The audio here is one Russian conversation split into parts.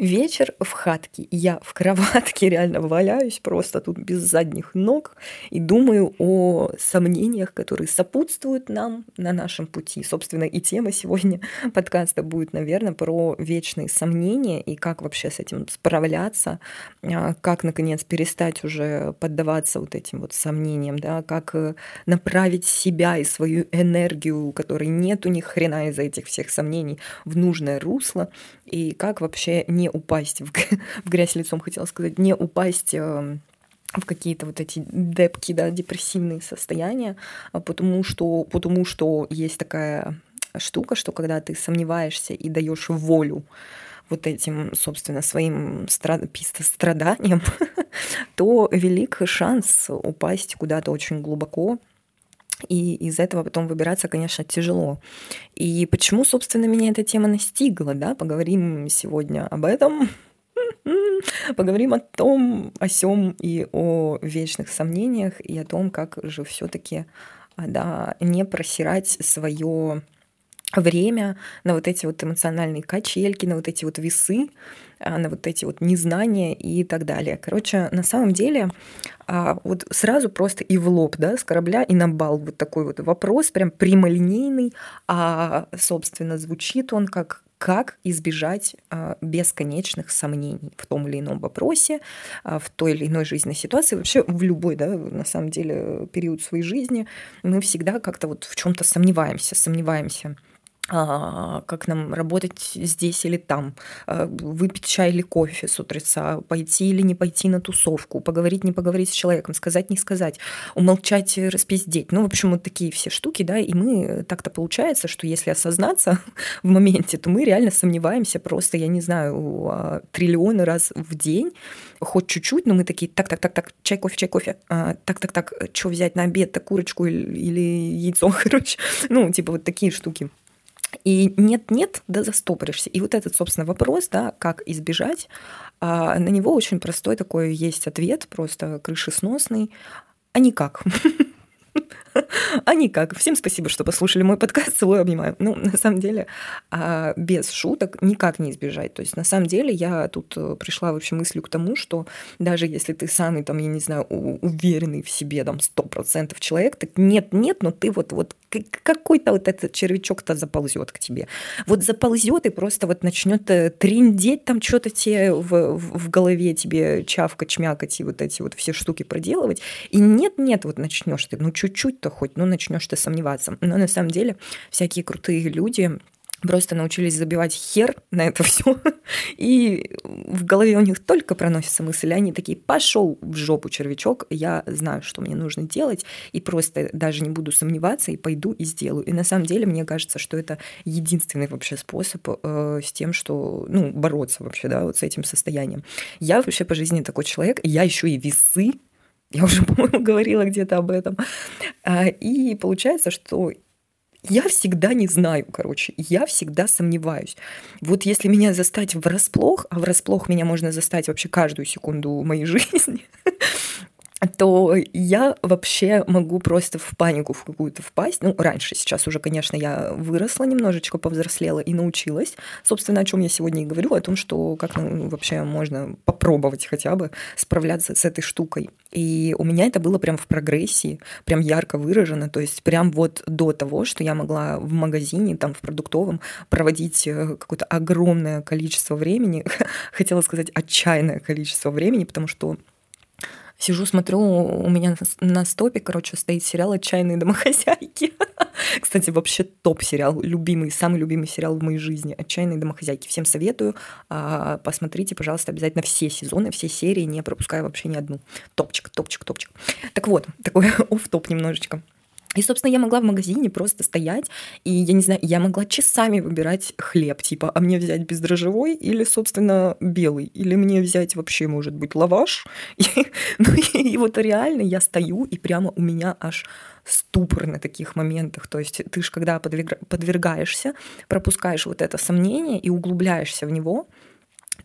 Вечер в хатке. Я в кроватке реально валяюсь просто тут без задних ног и думаю о сомнениях, которые сопутствуют нам на нашем пути. Собственно, и тема сегодня подкаста будет, наверное, про вечные сомнения и как вообще с этим справляться, а, как, наконец, перестать уже поддаваться вот этим вот сомнениям, да, как э, направить себя и свою энергию, у которой нету ни хрена из-за этих всех сомнений, в нужное русло, и как вообще не упасть в, в грязь лицом, хотела сказать, не упасть эм, в какие-то вот эти депки, да, депрессивные состояния, а потому что, потому что есть такая штука, что когда ты сомневаешься и даешь волю вот этим, собственно, своим страд... страданиям, то велик шанс упасть куда-то очень глубоко, и из этого потом выбираться, конечно, тяжело. И почему, собственно, меня эта тема настигла, да? Поговорим сегодня об этом. Поговорим о том, о сем и о вечных сомнениях, и о том, как же все-таки а, да, не просирать свое время на вот эти вот эмоциональные качельки, на вот эти вот весы, а, на вот эти вот незнания и так далее. Короче, на самом деле, а, вот сразу просто и в лоб, да, с корабля и на бал вот такой вот вопрос, прям прямолинейный, а, собственно, звучит он как как избежать а, бесконечных сомнений в том или ином вопросе, в той или иной жизненной ситуации, вообще в любой, да, на самом деле, период своей жизни мы всегда как-то вот в чем-то сомневаемся, сомневаемся как нам работать здесь или там, а, выпить чай или кофе с утреца, пойти или не пойти на тусовку, поговорить, не поговорить с человеком, сказать, не сказать, умолчать, распиздеть. Ну, в общем, вот такие все штуки, да, и мы так-то получается, что если осознаться в моменте, то мы реально сомневаемся просто, я не знаю, а, триллионы раз в день, хоть чуть-чуть, но мы такие, так, так, так, так, чай, кофе, чай, кофе, так, так, так, что взять на обед, так, курочку или яйцо, короче, ну, типа вот такие штуки. И нет-нет, да застопоришься. И вот этот, собственно, вопрос, да, как избежать, а на него очень простой такой есть ответ, просто крышесносный, а никак. А никак. Всем спасибо, что послушали мой подкаст. Целую, обнимаю. Ну, на самом деле, а, без шуток никак не избежать. То есть, на самом деле, я тут э, пришла вообще мыслью к тому, что даже если ты самый, там, я не знаю, уверенный в себе, там, сто процентов человек, так нет, нет, но ты вот, вот какой-то вот этот червячок-то заползет к тебе. Вот заползет и просто вот начнет э, триндеть там что-то тебе в, в голове, тебе чавкать, чмякать и вот эти вот все штуки проделывать. И нет-нет, вот начнешь ты, ну, чуть-чуть то хоть, ну, начнешь ты сомневаться. Но на самом деле всякие крутые люди, просто научились забивать хер на это все, и в голове у них только проносится мысль, они такие, пошел в жопу, червячок, я знаю, что мне нужно делать, и просто даже не буду сомневаться, и пойду и сделаю. И на самом деле мне кажется, что это единственный вообще способ э, с тем, что, ну, бороться вообще, да, вот с этим состоянием. Я вообще по жизни такой человек, я еще и весы я уже, по-моему, говорила где-то об этом. А, и получается, что я всегда не знаю, короче, я всегда сомневаюсь. Вот если меня застать врасплох, а врасплох меня можно застать вообще каждую секунду моей жизни, то я вообще могу просто в панику в какую-то впасть. Ну, раньше, сейчас уже, конечно, я выросла немножечко, повзрослела и научилась. Собственно, о чем я сегодня и говорю, о том, что как ну, вообще можно попробовать хотя бы справляться с этой штукой. И у меня это было прям в прогрессии, прям ярко выражено. То есть прям вот до того, что я могла в магазине, там, в продуктовом проводить э, какое-то огромное количество времени, хотела сказать отчаянное количество времени, потому что Сижу, смотрю, у меня на стопе, короче, стоит сериал «Отчаянные домохозяйки». Кстати, вообще топ-сериал, любимый, самый любимый сериал в моей жизни «Отчаянные домохозяйки». Всем советую. А, посмотрите, пожалуйста, обязательно все сезоны, все серии, не пропуская вообще ни одну. Топчик, топчик, топчик. Так вот, такой оф-топ немножечко. И, собственно, я могла в магазине просто стоять, и, я не знаю, я могла часами выбирать хлеб, типа, а мне взять бездрожжевой или, собственно, белый, или мне взять вообще, может быть, лаваш. И, ну и, и вот реально я стою, и прямо у меня аж ступор на таких моментах. То есть ты же, когда подвергаешься, пропускаешь вот это сомнение и углубляешься в него,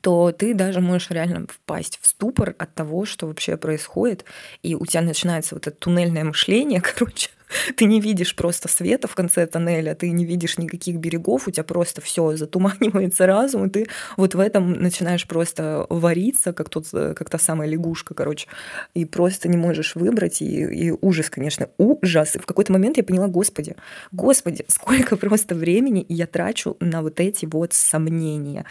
то ты даже можешь реально впасть в ступор от того, что вообще происходит, и у тебя начинается вот это туннельное мышление, короче, ты не видишь просто света в конце тоннеля, ты не видишь никаких берегов, у тебя просто все затуманивается разум, и ты вот в этом начинаешь просто вариться, как, тот, как та самая лягушка, короче, и просто не можешь выбрать, и, и ужас, конечно, ужас. И в какой-то момент я поняла, господи, господи, сколько просто времени я трачу на вот эти вот сомнения.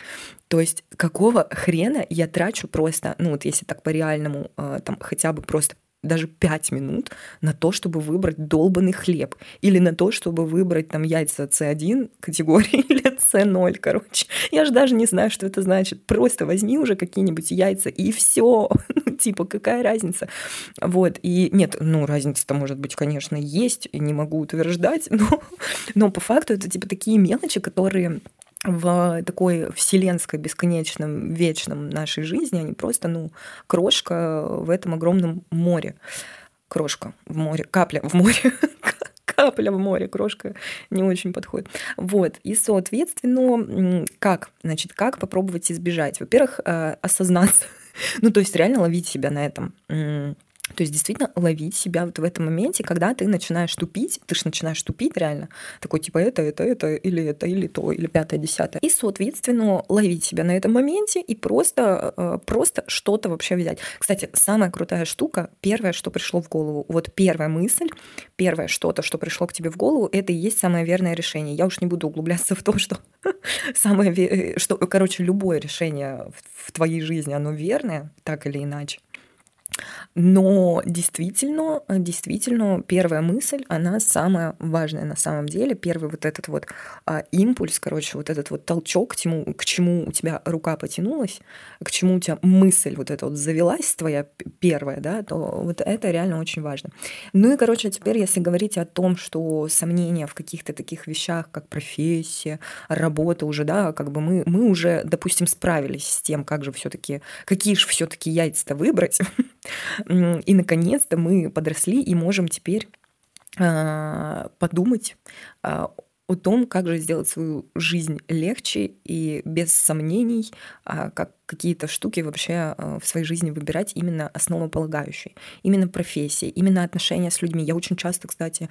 То есть какого хрена я трачу просто, ну вот если так по-реальному, э, там хотя бы просто даже 5 минут на то, чтобы выбрать долбанный хлеб. Или на то, чтобы выбрать там яйца С1 категории или С0, короче. Я же даже не знаю, что это значит. Просто возьми уже какие-нибудь яйца и все. Ну, типа, какая разница? Вот. И нет, ну, разница-то, может быть, конечно, есть, и не могу утверждать, но, но по факту это типа такие мелочи, которые в такой вселенской, бесконечном, вечном нашей жизни, они просто, ну, крошка в этом огромном море. Крошка в море, капля в море, капля в море, крошка не очень подходит. Вот, и, соответственно, как, значит, как попробовать избежать? Во-первых, э, осознаться, ну, то есть реально ловить себя на этом то есть действительно ловить себя вот в этом моменте, когда ты начинаешь тупить, ты же начинаешь тупить реально, такой типа это, это, это, или это, или то, или пятое, десятое. И, соответственно, ловить себя на этом моменте и просто, э, просто что-то вообще взять. Кстати, самая крутая штука, первое, что пришло в голову, вот первая мысль, первое что-то, что пришло к тебе в голову, это и есть самое верное решение. Я уж не буду углубляться в то, что самое, э, что, короче, любое решение в твоей жизни, оно верное, так или иначе. Но действительно, действительно, первая мысль, она самая важная на самом деле. Первый вот этот вот а, импульс, короче, вот этот вот толчок к чему, к чему у тебя рука потянулась, к чему у тебя мысль вот эта вот завелась твоя первая, да, то вот это реально очень важно. Ну и, короче, теперь, если говорить о том, что сомнения в каких-то таких вещах, как профессия, работа уже, да, как бы мы, мы уже, допустим, справились с тем, как же все таки какие же все таки яйца-то выбрать, И, наконец-то, мы подросли и можем теперь а, подумать а, о том, как же сделать свою жизнь легче и без сомнений, а, как какие-то штуки вообще в своей жизни выбирать именно основополагающие, именно профессии, именно отношения с людьми. Я очень часто, кстати,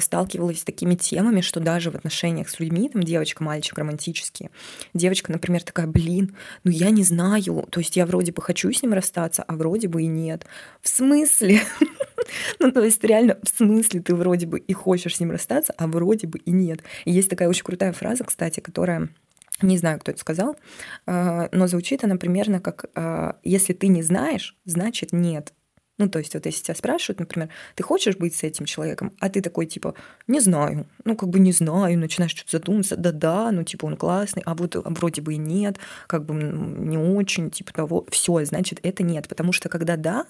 сталкивалась с такими темами, что даже в отношениях с людьми, там девочка, мальчик романтические, девочка, например, такая, блин, ну я не знаю, то есть я вроде бы хочу с ним расстаться, а вроде бы и нет. В смысле? Ну, то есть реально, в смысле ты вроде бы и хочешь с ним расстаться, а вроде бы и нет. Есть такая очень крутая фраза, кстати, которая не знаю, кто это сказал, а, но звучит она примерно как а, «если ты не знаешь, значит нет». Ну, то есть вот если тебя спрашивают, например, ты хочешь быть с этим человеком, а ты такой типа, не знаю, ну как бы не знаю, начинаешь что-то задуматься, да-да, ну типа он классный, а вот а вроде бы и нет, как бы не очень, типа того, все, значит это нет, потому что когда да,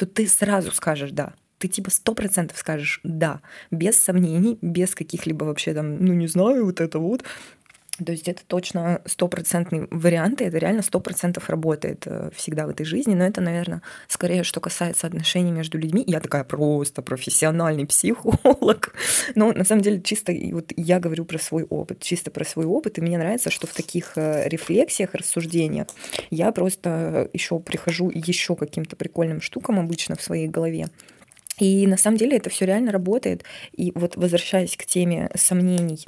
то ты сразу скажешь да. Ты типа сто процентов скажешь да, без сомнений, без каких-либо вообще там, ну не знаю, вот это вот, то есть это точно стопроцентный вариант, и это реально сто процентов работает э, всегда в этой жизни. Но это, наверное, скорее, что касается отношений между людьми. Я такая просто профессиональный психолог. Но на самом деле чисто вот я говорю про свой опыт, чисто про свой опыт. И мне нравится, что в таких э, рефлексиях, рассуждениях я просто еще прихожу еще каким-то прикольным штукам обычно в своей голове. И на самом деле это все реально работает. И вот возвращаясь к теме сомнений,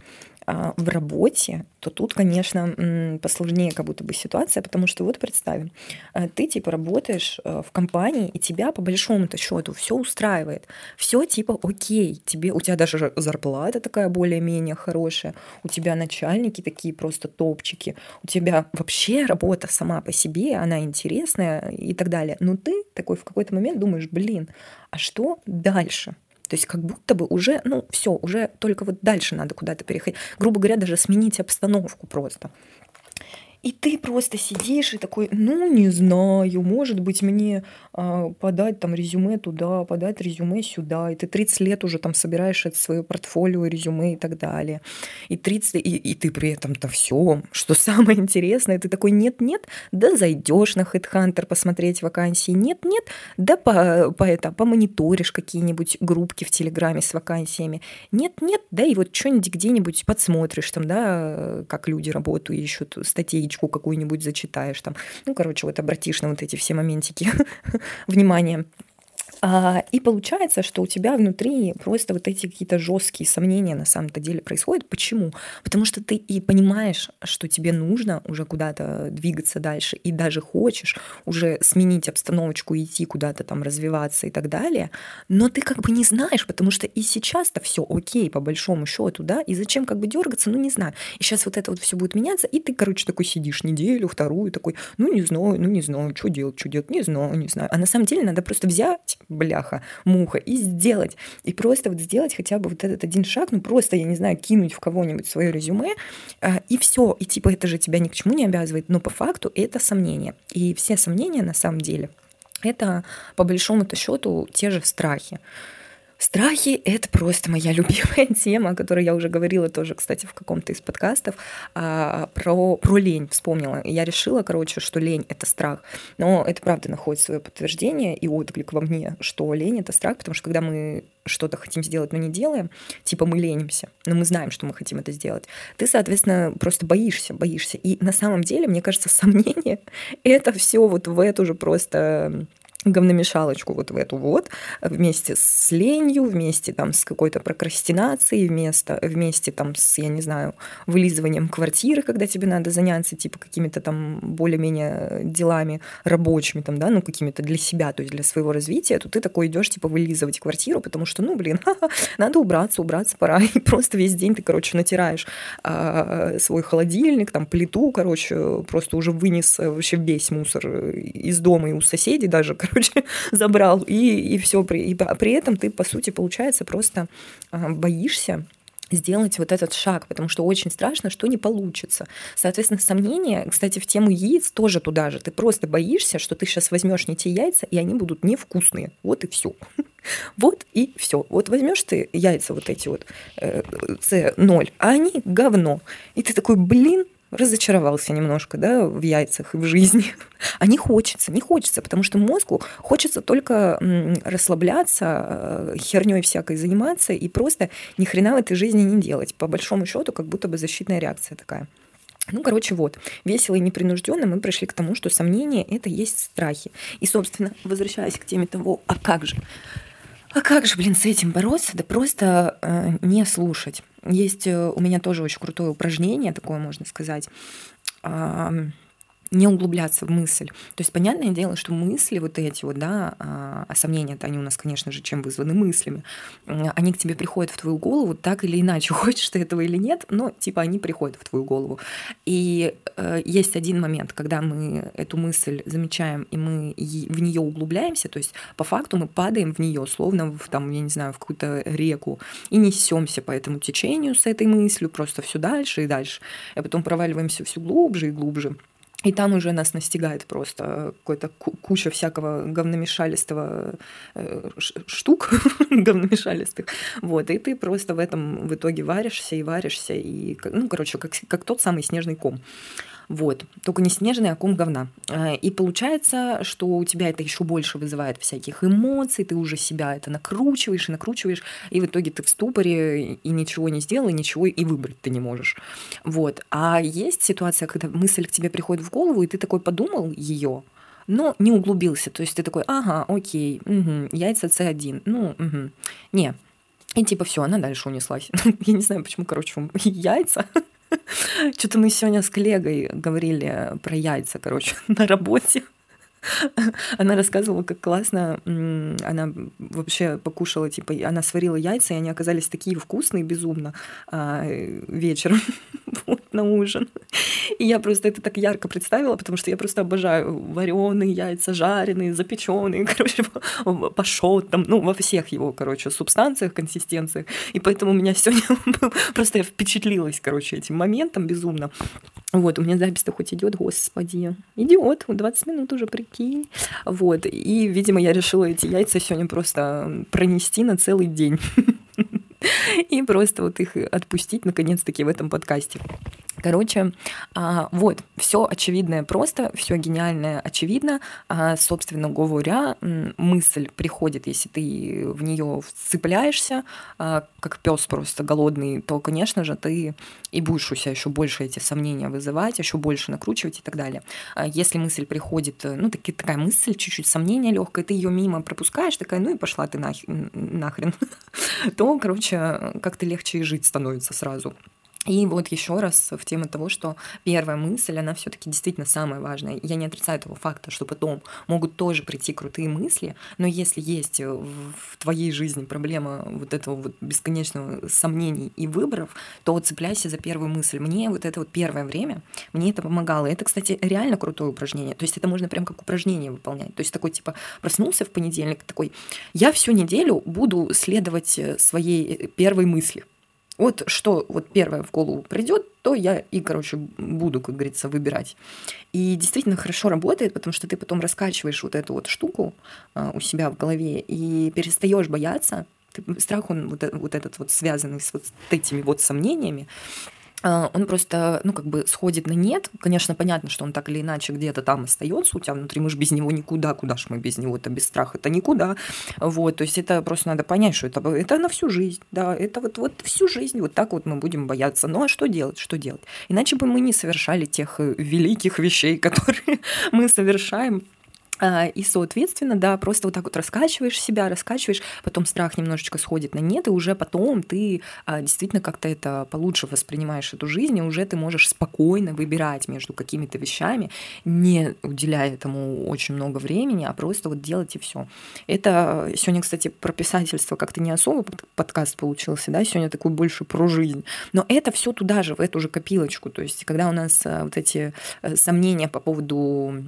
а, в работе, то тут, конечно, посложнее как будто бы ситуация, потому что вот представим, э, ты типа работаешь э, в компании, и тебя по большому-то счету все устраивает, все типа окей, тебе, у тебя даже зарплата такая более-менее хорошая, у тебя начальники такие просто топчики, у тебя вообще работа сама по себе, она интересная и так далее, но ты такой в какой-то момент думаешь, блин, а что дальше? То есть как будто бы уже, ну, все, уже только вот дальше надо куда-то переходить. Грубо говоря, даже сменить обстановку просто. И ты просто сидишь и такой, ну, не знаю, может быть, мне э, подать там резюме туда, подать резюме сюда. И ты 30 лет уже там собираешь это свое портфолио, резюме и так далее. И 30, и, и ты при этом-то все, что самое интересное, ты такой, нет-нет, да зайдешь на HeadHunter посмотреть вакансии, нет-нет, да по, по это, помониторишь какие-нибудь группки в Телеграме с вакансиями, нет-нет, да и вот что-нибудь где-нибудь подсмотришь там, да, как люди работают, ищут статей книжечку какую-нибудь зачитаешь там. Ну, короче, вот обратишь на вот эти все моментики внимания. А, и получается, что у тебя внутри просто вот эти какие-то жесткие сомнения на самом-то деле происходят. Почему? Потому что ты и понимаешь, что тебе нужно уже куда-то двигаться дальше, и даже хочешь уже сменить обстановочку, идти куда-то там развиваться и так далее, но ты как бы не знаешь, потому что и сейчас-то все окей, по большому счету, да, и зачем как бы дергаться, ну не знаю. И сейчас вот это вот все будет меняться, и ты, короче, такой сидишь неделю, вторую, такой, ну не знаю, ну не знаю, что делать, что делать, не знаю, не знаю. А на самом деле надо просто взять бляха, муха, и сделать. И просто вот сделать хотя бы вот этот один шаг, ну просто, я не знаю, кинуть в кого-нибудь свое резюме, а, и все. И типа это же тебя ни к чему не обязывает, но по факту это сомнения. И все сомнения на самом деле это по большому-то счету те же страхи. Страхи — это просто моя любимая тема, о которой я уже говорила тоже, кстати, в каком-то из подкастов, а, про, про лень вспомнила. Я решила, короче, что лень — это страх. Но это правда находит свое подтверждение и отклик во мне, что лень — это страх, потому что когда мы что-то хотим сделать, но не делаем, типа мы ленимся, но мы знаем, что мы хотим это сделать, ты, соответственно, просто боишься, боишься. И на самом деле, мне кажется, сомнение — это все вот в эту же просто говномешалочку вот в эту вот, вместе с ленью, вместе там с какой-то прокрастинацией, вместо, вместе там с, я не знаю, вылизыванием квартиры, когда тебе надо заняться типа какими-то там более-менее делами рабочими там, да, ну какими-то для себя, то есть для своего развития, то ты такой идешь типа вылизывать квартиру, потому что, ну, блин, надо убраться, убраться пора, и просто весь день ты, короче, натираешь а, свой холодильник, там плиту, короче, просто уже вынес вообще весь мусор из дома и у соседей даже, короче, короче, забрал, и, и все. И при этом ты, по сути, получается, просто а, боишься сделать вот этот шаг, потому что очень страшно, что не получится. Соответственно, сомнения, кстати, в тему яиц тоже туда же. Ты просто боишься, что ты сейчас возьмешь не те яйца, и они будут невкусные. Вот и все. Вот и все. Вот возьмешь ты яйца вот эти вот С0, э, а они говно. И ты такой, блин, разочаровался немножко да, в яйцах и в жизни. А не хочется, не хочется, потому что мозгу хочется только расслабляться, э, херней всякой заниматься и просто ни хрена в этой жизни не делать. По большому счету, как будто бы защитная реакция такая. Ну, короче, вот, весело и непринужденно мы пришли к тому, что сомнения — это есть страхи. И, собственно, возвращаясь к теме того, а как же? А как же, блин, с этим бороться? Да просто э, не слушать. Есть э, у меня тоже очень крутое упражнение, такое можно сказать не углубляться в мысль. То есть, понятное дело, что мысли вот эти вот, да, а, а сомнения-то они у нас, конечно же, чем вызваны мыслями, они к тебе приходят в твою голову так или иначе, хочешь ты этого или нет, но типа они приходят в твою голову. И э, есть один момент, когда мы эту мысль замечаем, и мы в нее углубляемся, то есть по факту мы падаем в нее, словно в, там, я не знаю, в какую-то реку, и несемся по этому течению с этой мыслью просто все дальше и дальше, и потом проваливаемся все глубже и глубже. И там уже нас настигает просто какой-то куча всякого говномешалистого э, штук говномешалистых. Вот, и ты просто в этом в итоге варишься и варишься, и, ну, короче, как, как тот самый снежный ком. Вот. Только не снежный, а ком говна. А, и получается, что у тебя это еще больше вызывает всяких эмоций, ты уже себя это накручиваешь и накручиваешь, и в итоге ты в ступоре и ничего не сделал, и ничего и выбрать ты не можешь. Вот. А есть ситуация, когда мысль к тебе приходит в голову, и ты такой подумал ее, но не углубился. То есть ты такой, ага, окей, угу, яйца С1, ну, угу. не. И типа все, она дальше унеслась. Я не знаю, почему, короче, яйца. Что-то мы сегодня с коллегой говорили про яйца, короче, на работе. Она рассказывала, как классно она вообще покушала, типа, она сварила яйца, и они оказались такие вкусные безумно а, вечером на ужин. И я просто это так ярко представила, потому что я просто обожаю вареные яйца, жареные, запеченные, короче, пашот там, ну, во всех его, короче, субстанциях, консистенциях. И поэтому у меня сегодня просто я впечатлилась, короче, этим моментом безумно. Вот, у меня запись-то хоть идет, господи. Идет, 20 минут уже, прикинь. Вот, и, видимо, я решила эти яйца сегодня просто пронести на целый день. И просто вот их отпустить наконец-таки в этом подкасте. Короче, а, вот, все очевидное просто, все гениальное очевидно. А, собственно говоря, мысль приходит, если ты в нее вцепляешься, а, как пес просто голодный, то, конечно же, ты и будешь у себя еще больше эти сомнения вызывать, еще больше накручивать и так далее. Если мысль приходит, ну, таки, такая мысль, чуть-чуть сомнение легкое, ты ее мимо пропускаешь, такая, ну и пошла ты нахрен, то, короче, как-то легче и жить становится сразу. И вот еще раз в тему того, что первая мысль, она все-таки действительно самая важная. Я не отрицаю этого факта, что потом могут тоже прийти крутые мысли, но если есть в твоей жизни проблема вот этого вот бесконечного сомнений и выборов, то цепляйся за первую мысль. Мне вот это вот первое время, мне это помогало. Это, кстати, реально крутое упражнение. То есть это можно прям как упражнение выполнять. То есть такой типа проснулся в понедельник, такой, я всю неделю буду следовать своей первой мысли. Вот что вот первое в голову придет, то я и, короче, буду, как говорится, выбирать. И действительно хорошо работает, потому что ты потом раскачиваешь вот эту вот штуку а, у себя в голове и перестаешь бояться. Ты, страх, он вот, вот этот вот связанный с вот этими вот сомнениями, он просто, ну, как бы сходит на нет. Конечно, понятно, что он так или иначе где-то там остается у тебя внутри. Мы же без него никуда. Куда ж мы без него? Это без страха. Это никуда. Вот, то есть это просто надо понять, что это, это на всю жизнь. Да, это вот, вот всю жизнь. Вот так вот мы будем бояться. Ну, а что делать? Что делать? Иначе бы мы не совершали тех э, великих вещей, которые мы совершаем а, и, соответственно, да, просто вот так вот раскачиваешь себя, раскачиваешь, потом страх немножечко сходит на нет, и уже потом ты а, действительно как-то это получше воспринимаешь эту жизнь, и уже ты можешь спокойно выбирать между какими-то вещами, не уделяя этому очень много времени, а просто вот делать и все. Это сегодня, кстати, про писательство как-то не особо подкаст получился, да, сегодня такой больше про жизнь. Но это все туда же, в эту же копилочку. То есть, когда у нас а, вот эти э, сомнения по поводу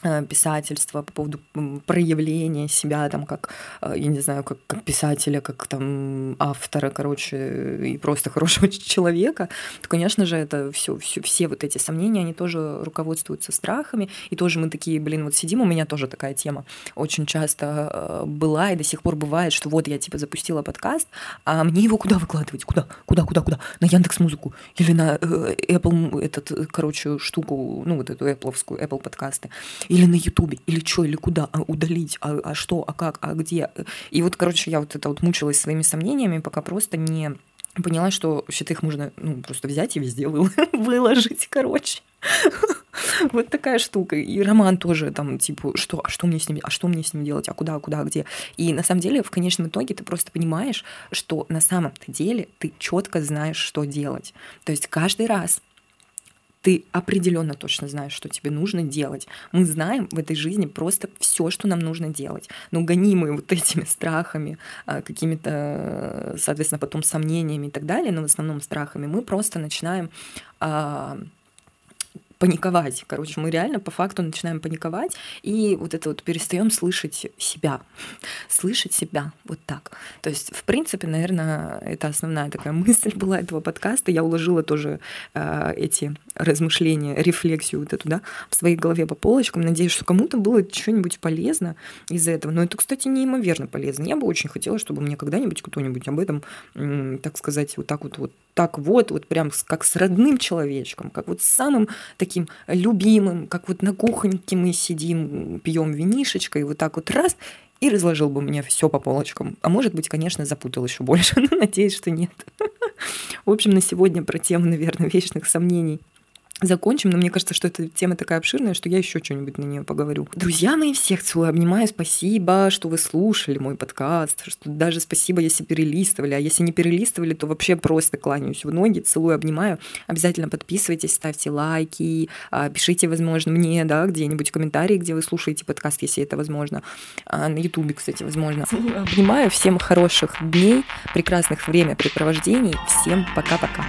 писательства, по поводу проявления себя там как, э, я не знаю, как, как писателя, как там автора, короче, и просто хорошего человека, то, конечно же, это все, все, все вот эти сомнения, они тоже руководствуются страхами, и тоже мы такие, блин, вот сидим, у меня тоже такая тема очень часто э, была и до сих пор бывает, что вот я типа запустила подкаст, а мне его куда выкладывать? Куда? Куда, куда, куда? На Яндекс Музыку или на Apple, этот, короче, штуку, ну вот эту Apple, Apple подкасты или на Ютубе, или что, или куда, а удалить, а, а что, а как, а где. И вот, короче, я вот это вот мучилась своими сомнениями, пока просто не поняла, что вообще-то их можно ну, просто взять и везде выложить, короче. Вот такая штука. И роман тоже там, типа, что, а что мне с ним, а что мне с ним делать, а куда, а куда, а где. И на самом деле, в конечном итоге ты просто понимаешь, что на самом-то деле ты четко знаешь, что делать. То есть каждый раз, ты определенно точно знаешь, что тебе нужно делать. Мы знаем в этой жизни просто все, что нам нужно делать. Но гонимые вот этими страхами, а, какими-то, соответственно, потом сомнениями и так далее, но в основном страхами, мы просто начинаем а, паниковать. Короче, мы реально по факту начинаем паниковать, и вот это вот перестаем слышать себя. Слышать себя вот так. То есть, в принципе, наверное, это основная такая мысль была этого подкаста. Я уложила тоже э, эти размышления, рефлексию вот эту, да, в своей голове по полочкам. Надеюсь, что кому-то было что-нибудь полезно из этого. Но это, кстати, неимоверно полезно. Я бы очень хотела, чтобы мне когда-нибудь кто-нибудь об этом, так сказать, вот так вот, вот так вот, вот прям как с родным человечком, как вот с самым таким любимым, как вот на кухоньке мы сидим, пьем винишечкой, вот так вот раз, и разложил бы мне все по полочкам. А может быть, конечно, запутал еще больше, но надеюсь, что нет. В общем, на сегодня про тему, наверное, вечных сомнений закончим, но мне кажется, что эта тема такая обширная, что я еще что-нибудь на нее поговорю. Друзья мои, всех целую, обнимаю, спасибо, что вы слушали мой подкаст, что даже спасибо, если перелистывали, а если не перелистывали, то вообще просто кланяюсь в ноги, целую, обнимаю. Обязательно подписывайтесь, ставьте лайки, а, пишите, возможно, мне, да, где-нибудь комментарии, где вы слушаете подкаст, если это возможно. А, на ютубе, кстати, возможно. Обнимаю, всем хороших дней, прекрасных времяпрепровождений, всем пока-пока.